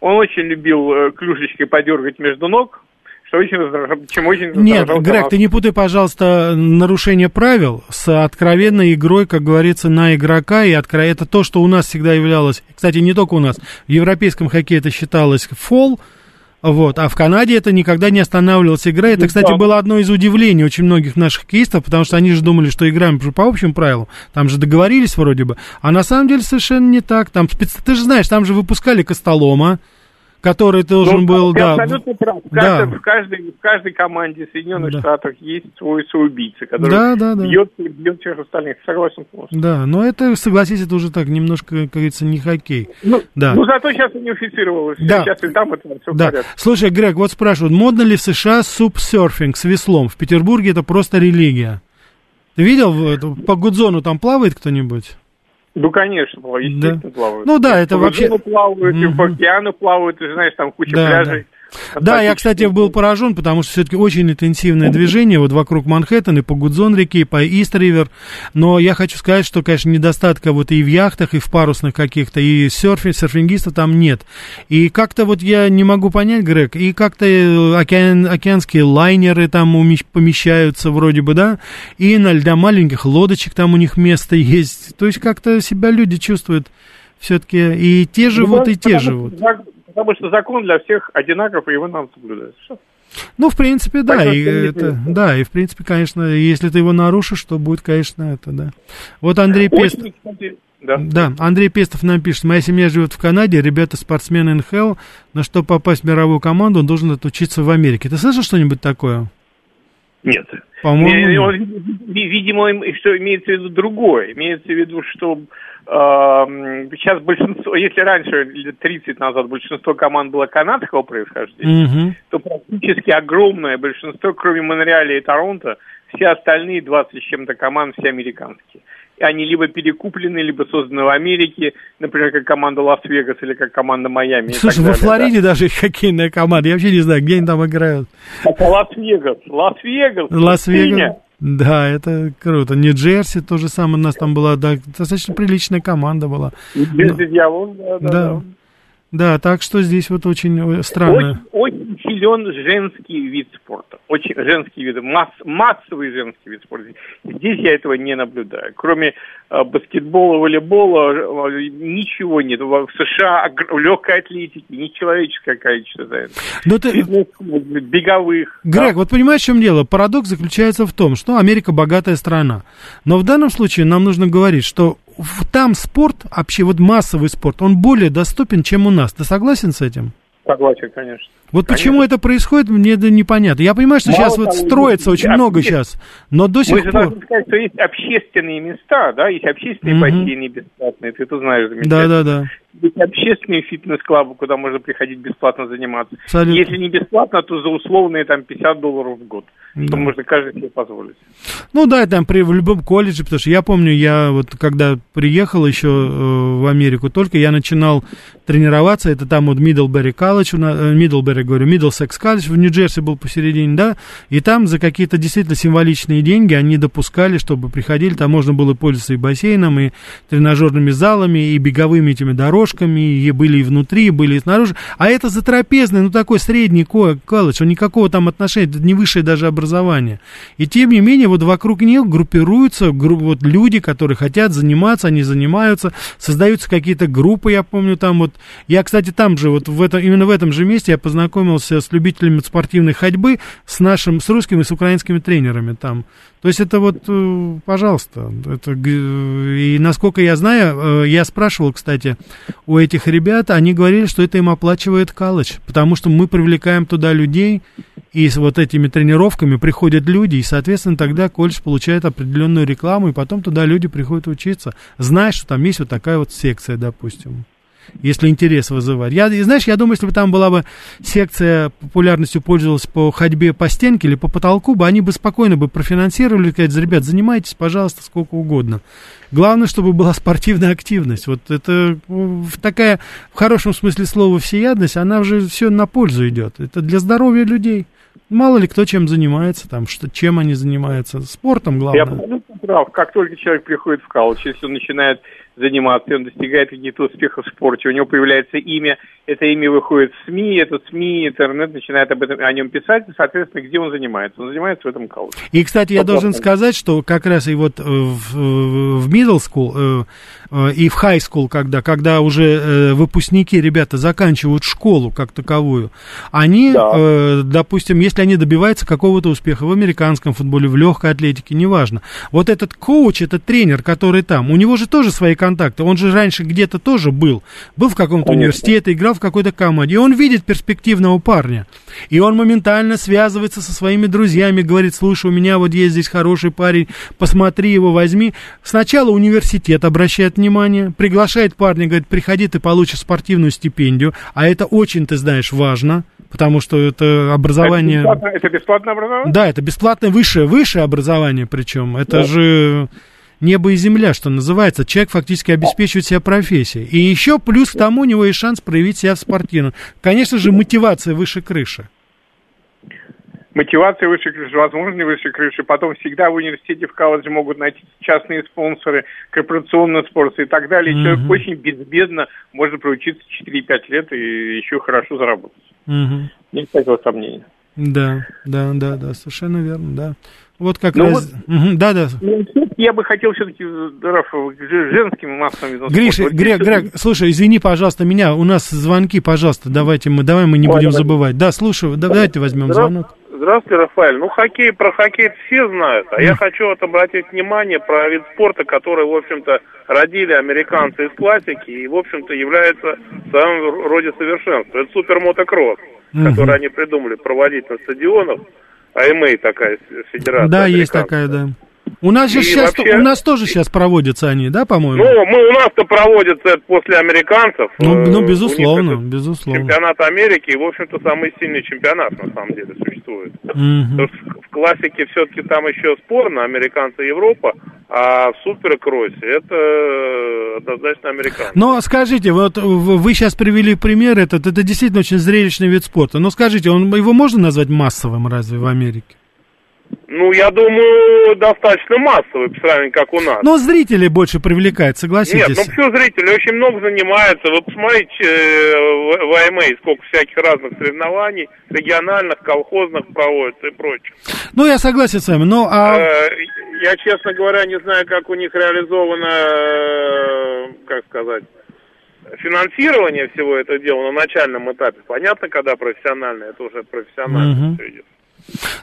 Он очень любил э, клюшечкой подергать между ног, что очень раздражало, чем очень Нет, Грег, ты не путай, пожалуйста, нарушение правил с откровенной игрой, как говорится, на игрока, и откро... это то, что у нас всегда являлось, кстати, не только у нас, в европейском хоккее это считалось фол, вот, а в Канаде это никогда не останавливалась игра. Это, кстати, было одно из удивлений очень многих наших хоккеистов, потому что они же думали, что играем по общим правилам, там же договорились вроде бы, а на самом деле совершенно не так. Там, ты же знаешь, там же выпускали Костолома, который должен ну, был, да. абсолютно прав. В, да. в, каждой, в каждой команде Соединенных да. Штатов есть свой соубийца, который да, да, да. бьет, бьет всех остальных. Согласен полностью. Да, но это, согласись, это уже так немножко, как говорится, не хоккей. Ну, да. ну зато сейчас унифицировалось. Да. Сейчас и там это все да. порядке. Слушай, Грег, вот спрашивают, модно ли в США суп-серфинг с веслом? В Петербурге это просто религия. Ты видел, по Гудзону там плавает кто-нибудь? Ну, конечно, естественно, да. плавают. Ну да, это вообще... плавают, mm-hmm. и по океану плавают, ты знаешь, там куча да, пляжей. Да. Да, я, кстати, был поражен, потому что все-таки очень интенсивное движение вот вокруг Манхэттена, и по Гудзон реке, и по Ист-Ривер. Но я хочу сказать, что, конечно, недостатка вот и в яхтах, и в парусных каких-то, и серфинг, серфингистов там нет. И как-то вот я не могу понять, Грег, и как-то э, океан, океанские лайнеры там помещаются вроде бы, да, и на для маленьких лодочек там у них место (laughs) есть. То есть как-то себя люди чувствуют все-таки и те живут, ну, и те живут потому что закон для всех одинаков, и его надо соблюдать. Все. Ну, в принципе, да, и это, да, и в принципе, конечно, если ты его нарушишь, то будет, конечно, это, да. Вот Андрей Пестов, да. да, Андрей Пестов нам пишет, моя семья живет в Канаде, ребята спортсмены НХЛ, но чтобы попасть в мировую команду, он должен отучиться в Америке. Ты слышал что-нибудь такое? Нет. По-моему... Видимо, что имеется в виду другое. Имеется в виду, что сейчас большинство, если раньше, лет 30 назад, большинство команд было канадского происхождения, угу. то практически огромное большинство, кроме Монреаля и Торонто, все остальные 20 с чем-то команд, все американские. И они либо перекуплены, либо созданы в Америке, например, как команда Лас-Вегас или как команда Майами. Слушай, во Флориде да. даже хоккейная команда, я вообще не знаю, где они там играют. Это Лас-Вегас, Лас-Вегас. Лас-Вегас. Да, это круто. Нью-Джерси то же самое. У нас там была да, достаточно приличная команда была. Нью-Джерси Дьявол, да, да, да. Да, так что здесь вот очень э, странно. Очень, очень силен женский вид спорта. Очень женский вид, масс, массовый женский вид спорта. Здесь я этого не наблюдаю. Кроме э, баскетбола, волейбола, э, ничего нет. В США легкой атлетики, нечеловеческое количество занятий. Но ты... Беговых. Грег, да? вот понимаешь, в чем дело? Парадокс заключается в том, что Америка богатая страна. Но в данном случае нам нужно говорить, что там спорт, вообще вот массовый спорт, он более доступен, чем у нас. Ты согласен с этим? Согласен, конечно. Вот конечно. почему это происходит, мне это непонятно. Я понимаю, что Мало сейчас вот строится очень много сейчас, но до сих Мы пор... Мы сказать, что есть общественные места, да, есть общественные угу. бассейны бесплатные, ты это знаешь. Да, да, да быть общественные фитнес-клубы, куда можно приходить бесплатно заниматься. Абсолютно. Если не бесплатно, то за условные там 50 долларов в год. Да. Что можно каждый себе позволить. Ну да, там при, в любом колледже, потому что я помню, я вот когда приехал еще э, в Америку только, я начинал тренироваться, это там вот Миддлбери колледж, Миддлбери, говорю, Миддлсекс колледж в Нью-Джерси был посередине, да, и там за какие-то действительно символичные деньги они допускали, чтобы приходили, там можно было пользоваться и бассейном, и тренажерными залами, и беговыми этими дорожками, дорожками, и были и внутри, были и снаружи. А это затрапезный, ну такой средний колледж, он никакого там отношения, не высшее даже образование. И тем не менее, вот вокруг них группируются групп, вот люди, которые хотят заниматься, они занимаются, создаются какие-то группы, я помню, там вот, я, кстати, там же, вот в этом, именно в этом же месте я познакомился с любителями спортивной ходьбы, с нашим, с русскими, с украинскими тренерами там. То есть это вот, э, пожалуйста, это, и насколько я знаю, э, я спрашивал, кстати, у этих ребят, они говорили, что это им оплачивает колледж, потому что мы привлекаем туда людей, и с вот этими тренировками приходят люди, и, соответственно, тогда колледж получает определенную рекламу, и потом туда люди приходят учиться, зная, что там есть вот такая вот секция, допустим если интерес вызывать. Я, и знаешь, я думаю, если бы там была бы секция популярностью пользовалась по ходьбе по стенке или по потолку, бы они бы спокойно бы профинансировали, сказать, ребят, занимайтесь, пожалуйста, сколько угодно. Главное, чтобы была спортивная активность. Вот это такая, в хорошем смысле слова, всеядность, она уже все на пользу идет. Это для здоровья людей. Мало ли кто чем занимается, там, что, чем они занимаются. Спортом, главное. Я прав. Как только человек приходит в колледж, если он начинает заниматься, он достигает каких-то успехов в спорте, у него появляется имя, это имя выходит в СМИ, этот СМИ, интернет начинает об этом, о нем писать, и, соответственно, где он занимается? Он занимается в этом колледже. И, кстати, я должен сказать, что как раз и вот в, в middle school э, э, и в high school, когда, когда уже э, выпускники, ребята, заканчивают школу как таковую, они, да. допустим, если они добиваются какого-то успеха в американском футболе, в легкой атлетике, неважно, вот этот коуч, этот тренер, который там, у него же тоже свои контакты. Он же раньше где-то тоже был. Был в каком-то университете, играл в какой-то команде. И он видит перспективного парня. И он моментально связывается со своими друзьями, говорит, слушай, у меня вот есть здесь хороший парень, посмотри его, возьми. Сначала университет обращает внимание, приглашает парня, говорит, приходи, ты получишь спортивную стипендию. А это очень, ты знаешь, важно потому что это образование... Это бесплатное, это бесплатное образование? Да, это бесплатное высшее, высшее образование причем. Это да. же небо и земля, что называется. Человек фактически обеспечивает себя профессией. И еще плюс к тому у него есть шанс проявить себя в спортивном. Конечно же, мотивация выше крыши. Мотивация выше крыши, возможно, выше крыши. Потом всегда в университете, в колледже могут найти частные спонсоры, корпорационные спонсоры и так далее. Mm-hmm. Человек очень безбедно может проучиться 4-5 лет и еще хорошо заработать. Mm-hmm. Нет такого сомнения. Да, да, да, да, совершенно верно, да. Вот как ну раз... Вот, угу, да, да. Ну, я бы хотел все-таки, Раф, женским массовым Гриш, Грег, Грег, слушай, извини, пожалуйста, меня, у нас звонки, пожалуйста, давайте мы, давай мы не Ой, будем давай. забывать. Да, слушаю, давайте возьмем звонок. Здравствуйте, Рафаэль. Ну, хоккей, про хоккей все знают, а я хочу вот обратить внимание про вид спорта, который, в общем-то, родили американцы из классики и, в общем-то, является в своем роде совершенством. Это супермотокросс, угу. который они придумали проводить на стадионах. АМА такая федерация. Да, есть такая, да. У нас же сейчас, вообще... у нас тоже сейчас проводятся они, да, по-моему? Ну, мы, у нас-то проводятся после американцев. Ну, ну безусловно, безусловно. Чемпионат Америки, и, в общем-то, самый сильный чемпионат, на самом деле, существует. Угу. В классике все-таки там еще спорно, американцы Европа, а в суперкроссе это э, однозначно американцы. Ну, скажите, вот вы сейчас привели пример этот, это действительно очень зрелищный вид спорта. Но скажите, он, его можно назвать массовым разве в Америке? Ну, я думаю, достаточно массовый, по сравнению, как у нас. Но зрители больше привлекают, согласитесь. Нет, ну все зрители очень много занимаются. Вы посмотрите э, в АМА, сколько всяких разных соревнований, региональных, колхозных проводится и прочее. Ну, я согласен с вами, но... А... Э, я, честно говоря, не знаю, как у них реализовано, э, как сказать, финансирование всего этого дела на начальном этапе. Понятно, когда профессионально, это уже профессионально угу. все идет.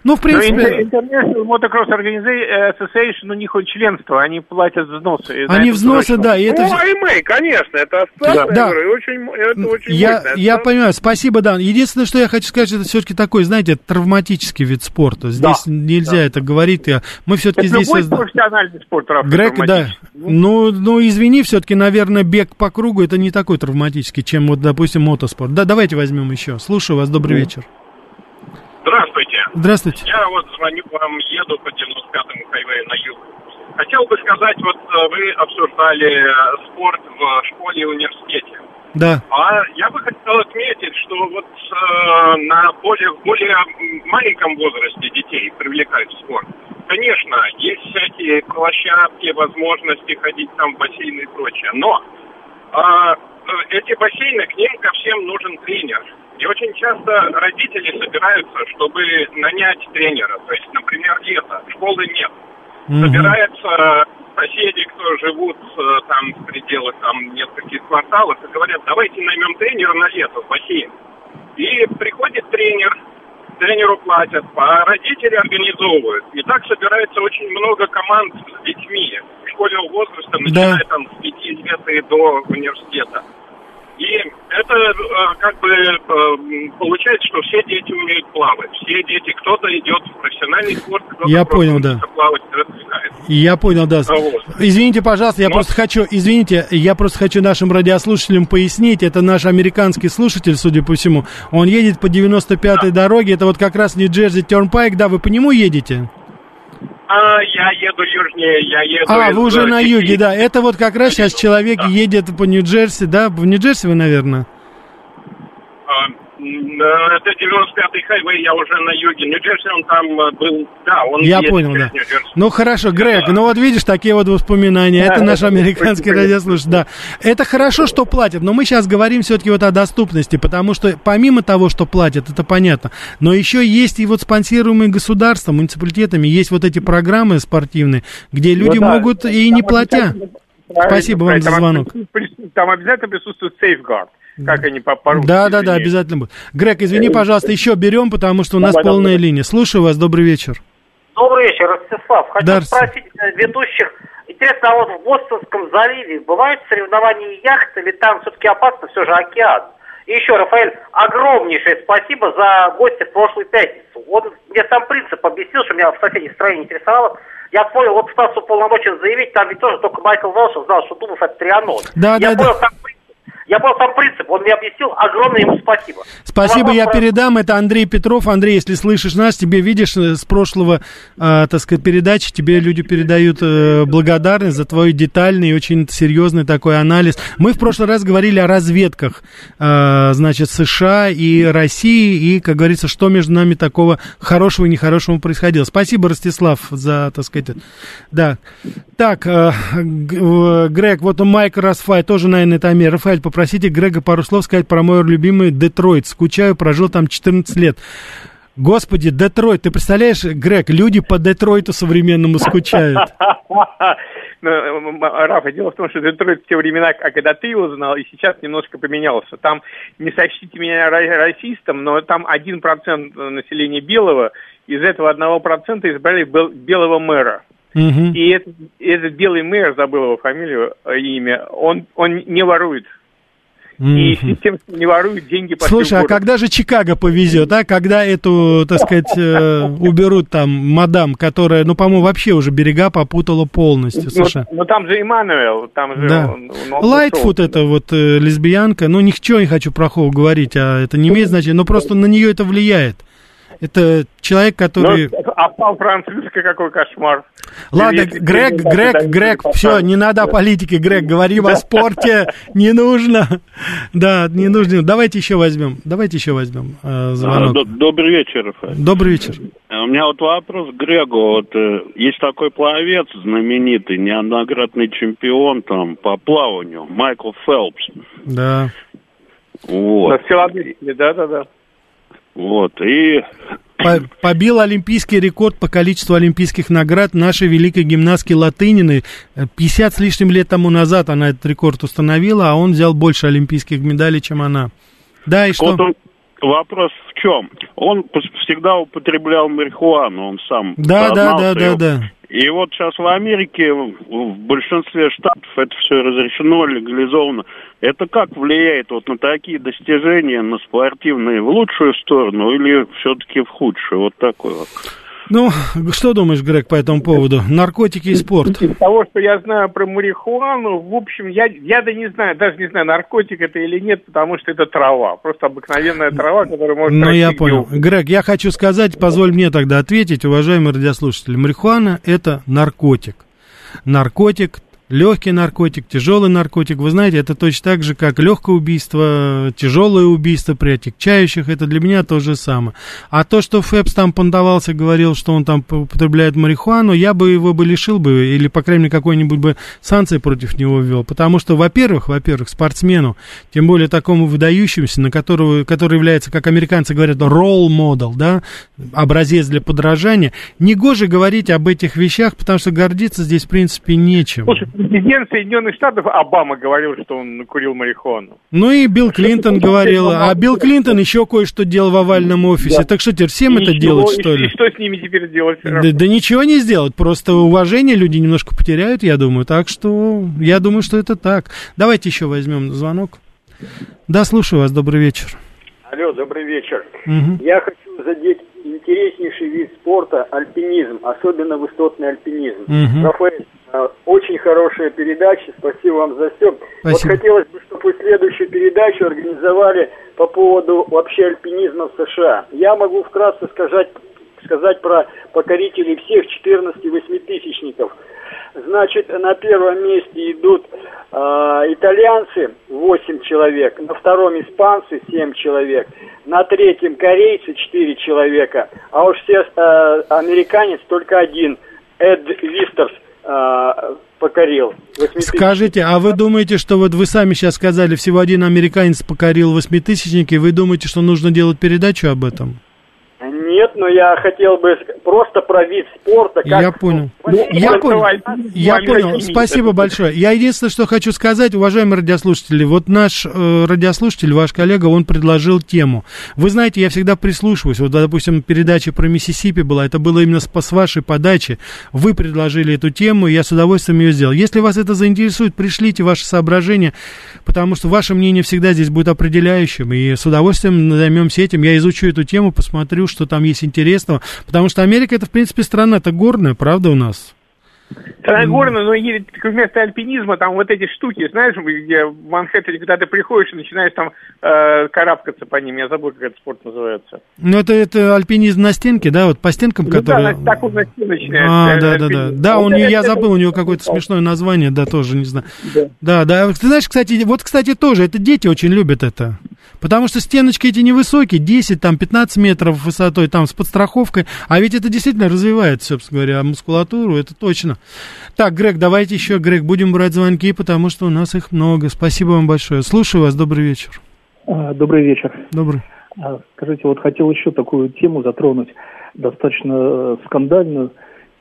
Ну, в принципе... International Motocross Association, у них членство, они платят взносы. Они взносы, да. И это... Ну, IMA, конечно, это ассоциация, да. говорю, очень, это очень Я, я понимаю, спасибо, да. Единственное, что я хочу сказать, это все-таки такой, знаете, травматический вид спорта. Здесь да. нельзя да. это говорить. Мы все-таки здесь... Любой профессиональный спорт, Раф, Грег, да. Ну, ну, извини, все-таки, наверное, бег по кругу это не такой травматический, чем, вот, допустим, мотоспорт. Да, давайте возьмем еще. Слушаю вас, добрый вечер. Здравствуйте. Здравствуйте. Я вот звоню вам, еду по 95-му хайвею на юг. Хотел бы сказать, вот э, вы обсуждали э, спорт в школе и университете. Да. А я бы хотел отметить, что вот э, на более, в более маленьком возрасте детей привлекают в спорт. Конечно, есть всякие площадки, возможности ходить там в бассейны и прочее. Но э, эти бассейны, к ним ко всем нужен тренер. И очень часто родители собираются, чтобы нанять тренера. То есть, например, лето, школы нет. Собираются соседи, кто живут э, там в пределах там нескольких кварталов, и говорят, давайте наймем тренера на лето в бассейн. И приходит тренер, тренеру платят, а родители организовывают. И так собирается очень много команд с детьми школьного возраста, начиная да. там с 5 лет и до университета. И это э, как бы э, получается, что все дети умеют плавать. Все дети, кто-то идет в профессиональный спорт, кто-то Я понял, да. плавать развлекает. Я понял, да. Вот. Извините, пожалуйста, я Но... просто хочу, извините, я просто хочу нашим радиослушателям пояснить, это наш американский слушатель, судя по всему, он едет по 95-й да. дороге, это вот как раз Нью-Джерси Тернпайк, да, вы по нему едете? А, я еду южнее, я еду... А, вы уже на юге, да. Это вот как раз сейчас человек едет по Нью-Джерси, да? В Нью-Джерси вы, наверное? Это 95-й хайвей, я уже на юге. Нью-Джерси он там э, был, да, он Я понял, да. Ну хорошо, Грег, да. ну вот видишь, такие вот воспоминания. Да, это наш американский радиослушатель, да. Это хорошо, что платят, но мы сейчас говорим все-таки вот о доступности, потому что помимо того, что платят, это понятно, но еще есть и вот спонсируемые государством, муниципалитетами, есть вот эти программы спортивные, где ну люди ну, да. могут и не платя. Спасибо вам за звонок. Там обязательно присутствует safeguard как они по русски Да, да, да, обязательно будет. Грег, извини, пожалуйста, еще берем, потому что у нас давай, полная линия. Слушаю вас, добрый вечер. Добрый вечер, Ростислав. Хочу да, спросить э, ведущих, интересно, а вот в Бостонском заливе бывают соревнования яхт или там все-таки опасно, все же океан? И еще, Рафаэль, огромнейшее спасибо за гостя в прошлую пятницу. Он мне сам принцип объяснил, что меня в соседней стране интересовало. Я понял, вот Стасу полномочен заявить, там ведь тоже только Майкл Волшев знал, что Думов это трианон. Да, Я да, понял да. сам принцип я понял сам принцип, он мне объяснил, огромное ему спасибо. Спасибо, я передам, это Андрей Петров. Андрей, если слышишь нас, тебе, видишь, э, с прошлого, э, так сказать, передачи, тебе люди передают э, благодарность за твой детальный и очень серьезный такой анализ. Мы в прошлый раз говорили о разведках, э, значит, США и России, и, как говорится, что между нами такого хорошего и нехорошего происходило. Спасибо, Ростислав, за, так сказать, да. Так, э, э Грег, вот Майк Расфай, тоже, наверное, это Амир. Рафаэль, попросите Грега пару слов сказать про мой любимый Детройт. Скучаю, прожил там 14 лет. Господи, Детройт, ты представляешь, Грег, люди по Детройту современному скучают. (laughs) Ну, Рафа, дело в том, что Детройт в те времена, а когда ты его знал, и сейчас немножко поменялся. Там, не сочтите меня расистом, но там один процент населения белого, из этого одного процента избрали белого мэра. Угу. И этот, этот белый мэр, забыл его фамилию, э, имя, он, он не ворует. И (laughs) система не ворует деньги по Слушай, а когда же Чикаго повезет, а? Когда эту, так сказать, э, (laughs) уберут там мадам, которая, ну, по-моему, вообще уже берега попутала полностью, ну, слушай. Ну, там же Иммануэл, там же... Да. Лайтфуд это вот э, лесбиянка, ну, ничего не хочу про Хову говорить, а это не имеет значения, но просто на нее это влияет. Это человек, который... Ну, а Сан-Франциско какой кошмар. Ладно, Если Грег, Грег, Грег, все, не надо о политике, Грег, говорим о спорте, не нужно. Да, не нужно. Давайте еще возьмем, давайте еще возьмем э, звонок. Добрый вечер, Рафаэль. Добрый вечер. Э, у меня вот вопрос к Грегу. Вот э, есть такой пловец знаменитый, неоднократный чемпион там по плаванию, Майкл Фелпс. Да. Вот. Да, да, да. Вот, и... Побил олимпийский рекорд по количеству олимпийских наград нашей великой гимнастки Латынины. 50 с лишним лет тому назад она этот рекорд установила, а он взял больше олимпийских медалей, чем она. Да, и что? Вот он, вопрос в чем? Он всегда употреблял марихуану, он сам Да, да, да, да, да. И вот сейчас в Америке, в большинстве штатов это все разрешено, легализовано. Это как влияет вот на такие достижения, на спортивные, в лучшую сторону или все-таки в худшую? Вот такой вот. Ну, что думаешь, Грег, по этому поводу? Наркотики и спорт. Из того, что я знаю про марихуану, в общем, я, я да не знаю, даже не знаю, наркотик это или нет, потому что это трава. Просто обыкновенная трава, которая может... Ну, я понял. Грег, я хочу сказать, позволь мне тогда ответить, уважаемые радиослушатели. Марихуана – это наркотик. Наркотик легкий наркотик, тяжелый наркотик. Вы знаете, это точно так же, как легкое убийство, тяжелое убийство при отягчающих. Это для меня то же самое. А то, что Фэбс там понтовался, говорил, что он там употребляет марихуану, я бы его бы лишил бы, или, по крайней мере, какой-нибудь бы санкции против него ввел. Потому что, во-первых, во-первых, спортсмену, тем более такому выдающемуся, на которого, который является, как американцы говорят, role model, да, образец для подражания, негоже говорить об этих вещах, потому что гордиться здесь, в принципе, нечем. Президент Соединенных Штатов Обама говорил, что он курил марихуану. Ну и Билл Клинтон говорил, а Билл Клинтон еще кое-что делал в овальном офисе. Да. Так что теперь всем и это ничего, делать, что ли? И что с ними теперь делать? Да, да ничего не сделать, просто уважение люди немножко потеряют, я думаю. Так что я думаю, что это так. Давайте еще возьмем звонок. Да, слушаю вас, добрый вечер. Алло, добрый вечер. Угу. Я хочу задеть интереснейший вид спорта – альпинизм, особенно высотный альпинизм. Угу. Рафаэль, Э, очень хорошая передача, спасибо вам за все. Спасибо. Вот хотелось бы, чтобы вы следующую передачу организовали по поводу вообще альпинизма в США. Я могу вкратце сказать, сказать про покорителей всех 14 восьмитысячников. Значит, на первом месте идут э, итальянцы 8 человек, на втором испанцы 7 человек, на третьем корейцы 4 человека, а уж все э, американец только один, Эд Вистерс а, покорил. Скажите, а вы думаете, что вот вы сами сейчас сказали, всего один американец покорил восьмитысячники, вы думаете, что нужно делать передачу об этом? Нет, но я хотел бы просто про вид спорта. Как... Я понял. Ну, я понял. Я понял. Спасибо большое. Я единственное, что хочу сказать, уважаемые радиослушатели, вот наш э, радиослушатель, ваш коллега, он предложил тему. Вы знаете, я всегда прислушиваюсь. Вот, допустим, передача про Миссисипи была, это было именно с, с вашей подачи. Вы предложили эту тему, и я с удовольствием ее сделал. Если вас это заинтересует, пришлите ваши соображения, потому что ваше мнение всегда здесь будет определяющим, и с удовольствием займемся этим. Я изучу эту тему, посмотрю, что там есть интересного, потому что Америка это, в принципе, страна-то горная, правда, у нас? Горная, но вместо альпинизма там вот эти штуки, знаешь, где в Манхэттене, когда ты приходишь и начинаешь там э, карабкаться по ним, я забыл, как этот спорт называется. Ну, это, это альпинизм на стенке, да, вот по стенкам, ну, которые... Да, так он на стеночный. А, да, да, да. Да, он, я забыл, у него какое-то смешное название, да, тоже, не знаю. Да. да, да. Ты знаешь, кстати, вот, кстати, тоже, это дети очень любят это. Потому что стеночки эти невысокие, 10, там, 15 метров высотой, там, с подстраховкой. А ведь это действительно развивает, собственно говоря, мускулатуру, это точно. Так, Грег, давайте еще, Грег, будем брать звонки, потому что у нас их много. Спасибо вам большое. Слушаю вас, добрый вечер. А, добрый вечер. Добрый. А, скажите, вот хотел еще такую тему затронуть, достаточно э, скандальную.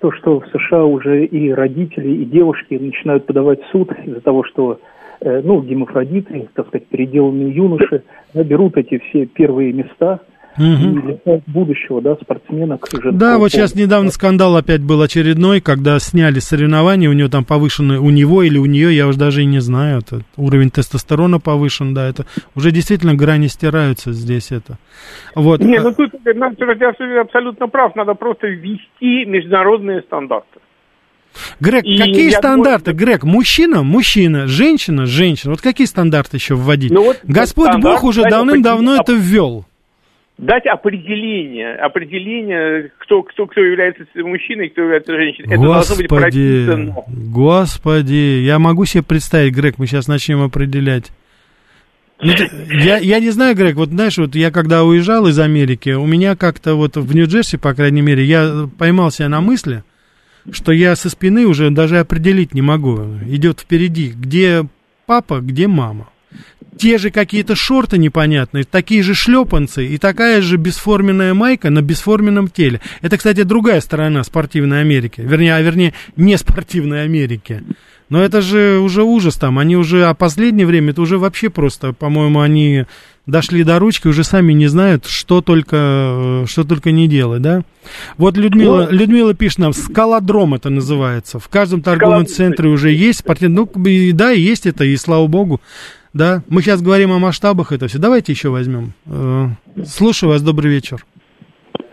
То, что в США уже и родители, и девушки начинают подавать в суд из-за того, что э, ну, гемофродиты, так сказать, переделанные юноши берут эти все первые места – угу. и будущего, да, спортсменок. Уже да, вот сейчас недавно скандал опять был очередной, когда сняли соревнования, у него там повышены, у него или у нее, я уже даже и не знаю, это уровень тестостерона повышен, да, это уже действительно грани стираются здесь это. Вот. Не, ну тут ты абсолютно прав, надо просто ввести международные стандарты. Грег, и какие стандарты, думаю... Грег? Мужчина, мужчина, женщина, женщина. Вот какие стандарты еще вводить? Ну, вот Господь Бог уже давным-давно это ввел дать определение, определение, кто, кто, кто является мужчиной, кто является женщиной. Это должно быть прописано. Господи, я могу себе представить, Грег, мы сейчас начнем определять. Ну, я, я не знаю, Грег, вот знаешь, вот я когда уезжал из Америки, у меня как-то вот в Нью-Джерси, по крайней мере, я поймал себя на мысли, что я со спины уже даже определить не могу. Идет впереди, где папа, где мама те же какие-то шорты непонятные, такие же шлепанцы и такая же бесформенная майка на бесформенном теле. Это, кстати, другая сторона спортивной Америки. Вернее, а вернее, не спортивной Америки. Но это же уже ужас там. Они уже, а последнее время, это уже вообще просто, по-моему, они дошли до ручки, уже сами не знают, что только, что только не делать, да? Вот Людмила, ну, Людмила пишет нам, скалодром это называется. В каждом торговом центре уже есть спортивный, ну, да, есть это, и слава богу. Да, мы сейчас говорим о масштабах это все. Давайте еще возьмем. Э, слушаю вас, добрый вечер.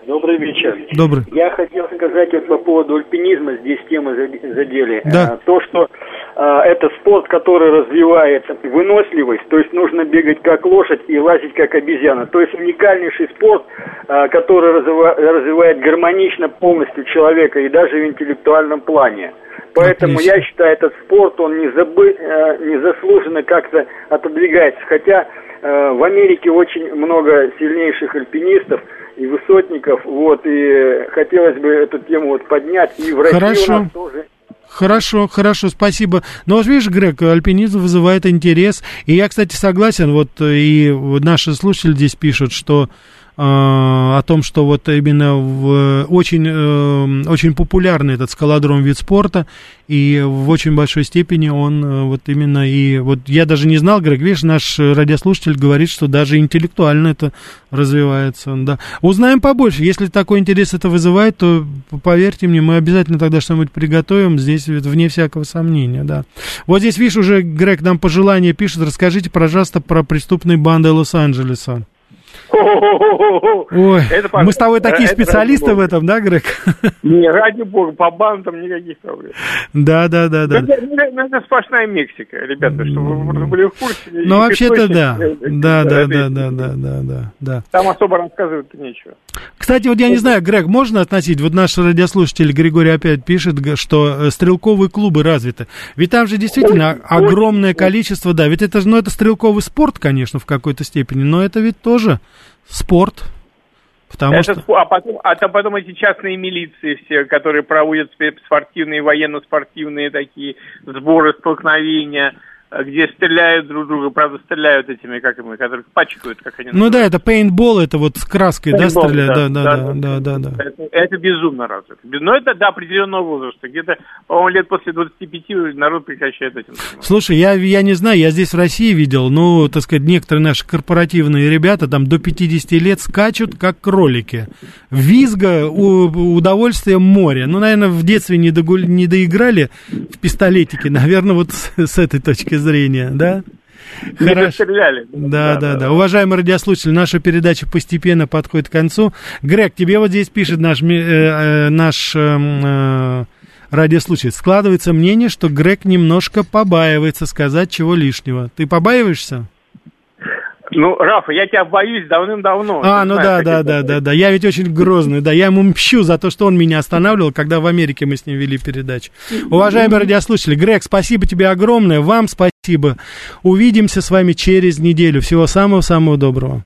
Добрый вечер. Добрый. Я хотел сказать вот по поводу альпинизма, здесь темы задели. Да. Э, то, что это спорт, который развивает выносливость, то есть нужно бегать как лошадь и лазить как обезьяна. То есть уникальнейший спорт, а, который развивает гармонично полностью человека и даже в интеллектуальном плане. Поэтому Отлично. я считаю, этот спорт, он не забы, э, незаслуженно как-то отодвигается. Хотя э, в Америке очень много сильнейших альпинистов и высотников, вот, и хотелось бы эту тему вот поднять. И в России Хорошо. у нас тоже Хорошо, хорошо, спасибо. Но вот видишь, Грег, альпинизм вызывает интерес. И я, кстати, согласен, вот и наши слушатели здесь пишут, что о том, что вот именно в, очень, э, очень популярный этот скалодром вид спорта, и в очень большой степени он э, вот именно и вот я даже не знал, Грег, видишь, наш радиослушатель говорит, что даже интеллектуально это развивается, да. Узнаем побольше, если такой интерес это вызывает, то поверьте мне, мы обязательно тогда что-нибудь приготовим, здесь вне всякого сомнения, да. Вот здесь, видишь, уже Грег нам пожелание пишет, расскажите, пожалуйста, про преступные банды Лос-Анджелеса. Ой, это, мы с тобой такие это специалисты в этом, да, Грег? (laughs) Не, ради бога, по бандам никаких проблем. Да, да, да, да. Это, это сплошная Мексика, ребята, чтобы вы были в курсе. Ну, вообще-то да. Да, да, да, да, да, да, да, да. Там особо рассказывать нечего. Кстати, вот я не знаю, Грег, можно относить, вот наш радиослушатель Григорий опять пишет, что э, стрелковые клубы развиты. Ведь там же действительно огромное количество, да, ведь это же, ну, это стрелковый спорт, конечно, в какой-то степени, но это ведь тоже спорт. Потому это, что... а, потом, а потом эти частные милиции все, которые проводят спортивные, военно-спортивные такие сборы, столкновения, где стреляют друг друга, правда, стреляют этими, как мы, которых пачкают, как они Ну да, это пейнтбол, это вот с краской, да, стреляют, да, да, да, да, да, да. Это, это безумно развито. Но это до определенного возраста. Где-то, по-моему, лет после 25 народ прекращает этим заниматься. Слушай, я, я не знаю, я здесь в России видел, ну, так сказать, некоторые наши корпоративные ребята там до 50 лет скачут, как кролики. Визга, у, удовольствие море. Ну, наверное, в детстве не, догу, не доиграли в пистолетики, наверное, вот с, с этой точки зрения, да? Хорошо. Да, да, да, да. Уважаемые радиослушатели, наша передача постепенно подходит к концу. Грег, тебе вот здесь пишет наш, э, э, наш эм, э, радиослушатель. Складывается мнение, что Грег немножко побаивается сказать чего лишнего. Ты побаиваешься? Ну, Рафа, я тебя боюсь давным-давно. А, ну знаешь, да, да, да, да, да. Я ведь очень грозный, да. Я ему мщу за то, что он меня останавливал, когда в Америке мы с ним вели передачу. Уважаемые радиослушатели, Грег, спасибо тебе огромное. Вам спасибо. Увидимся с вами через неделю. Всего самого-самого доброго.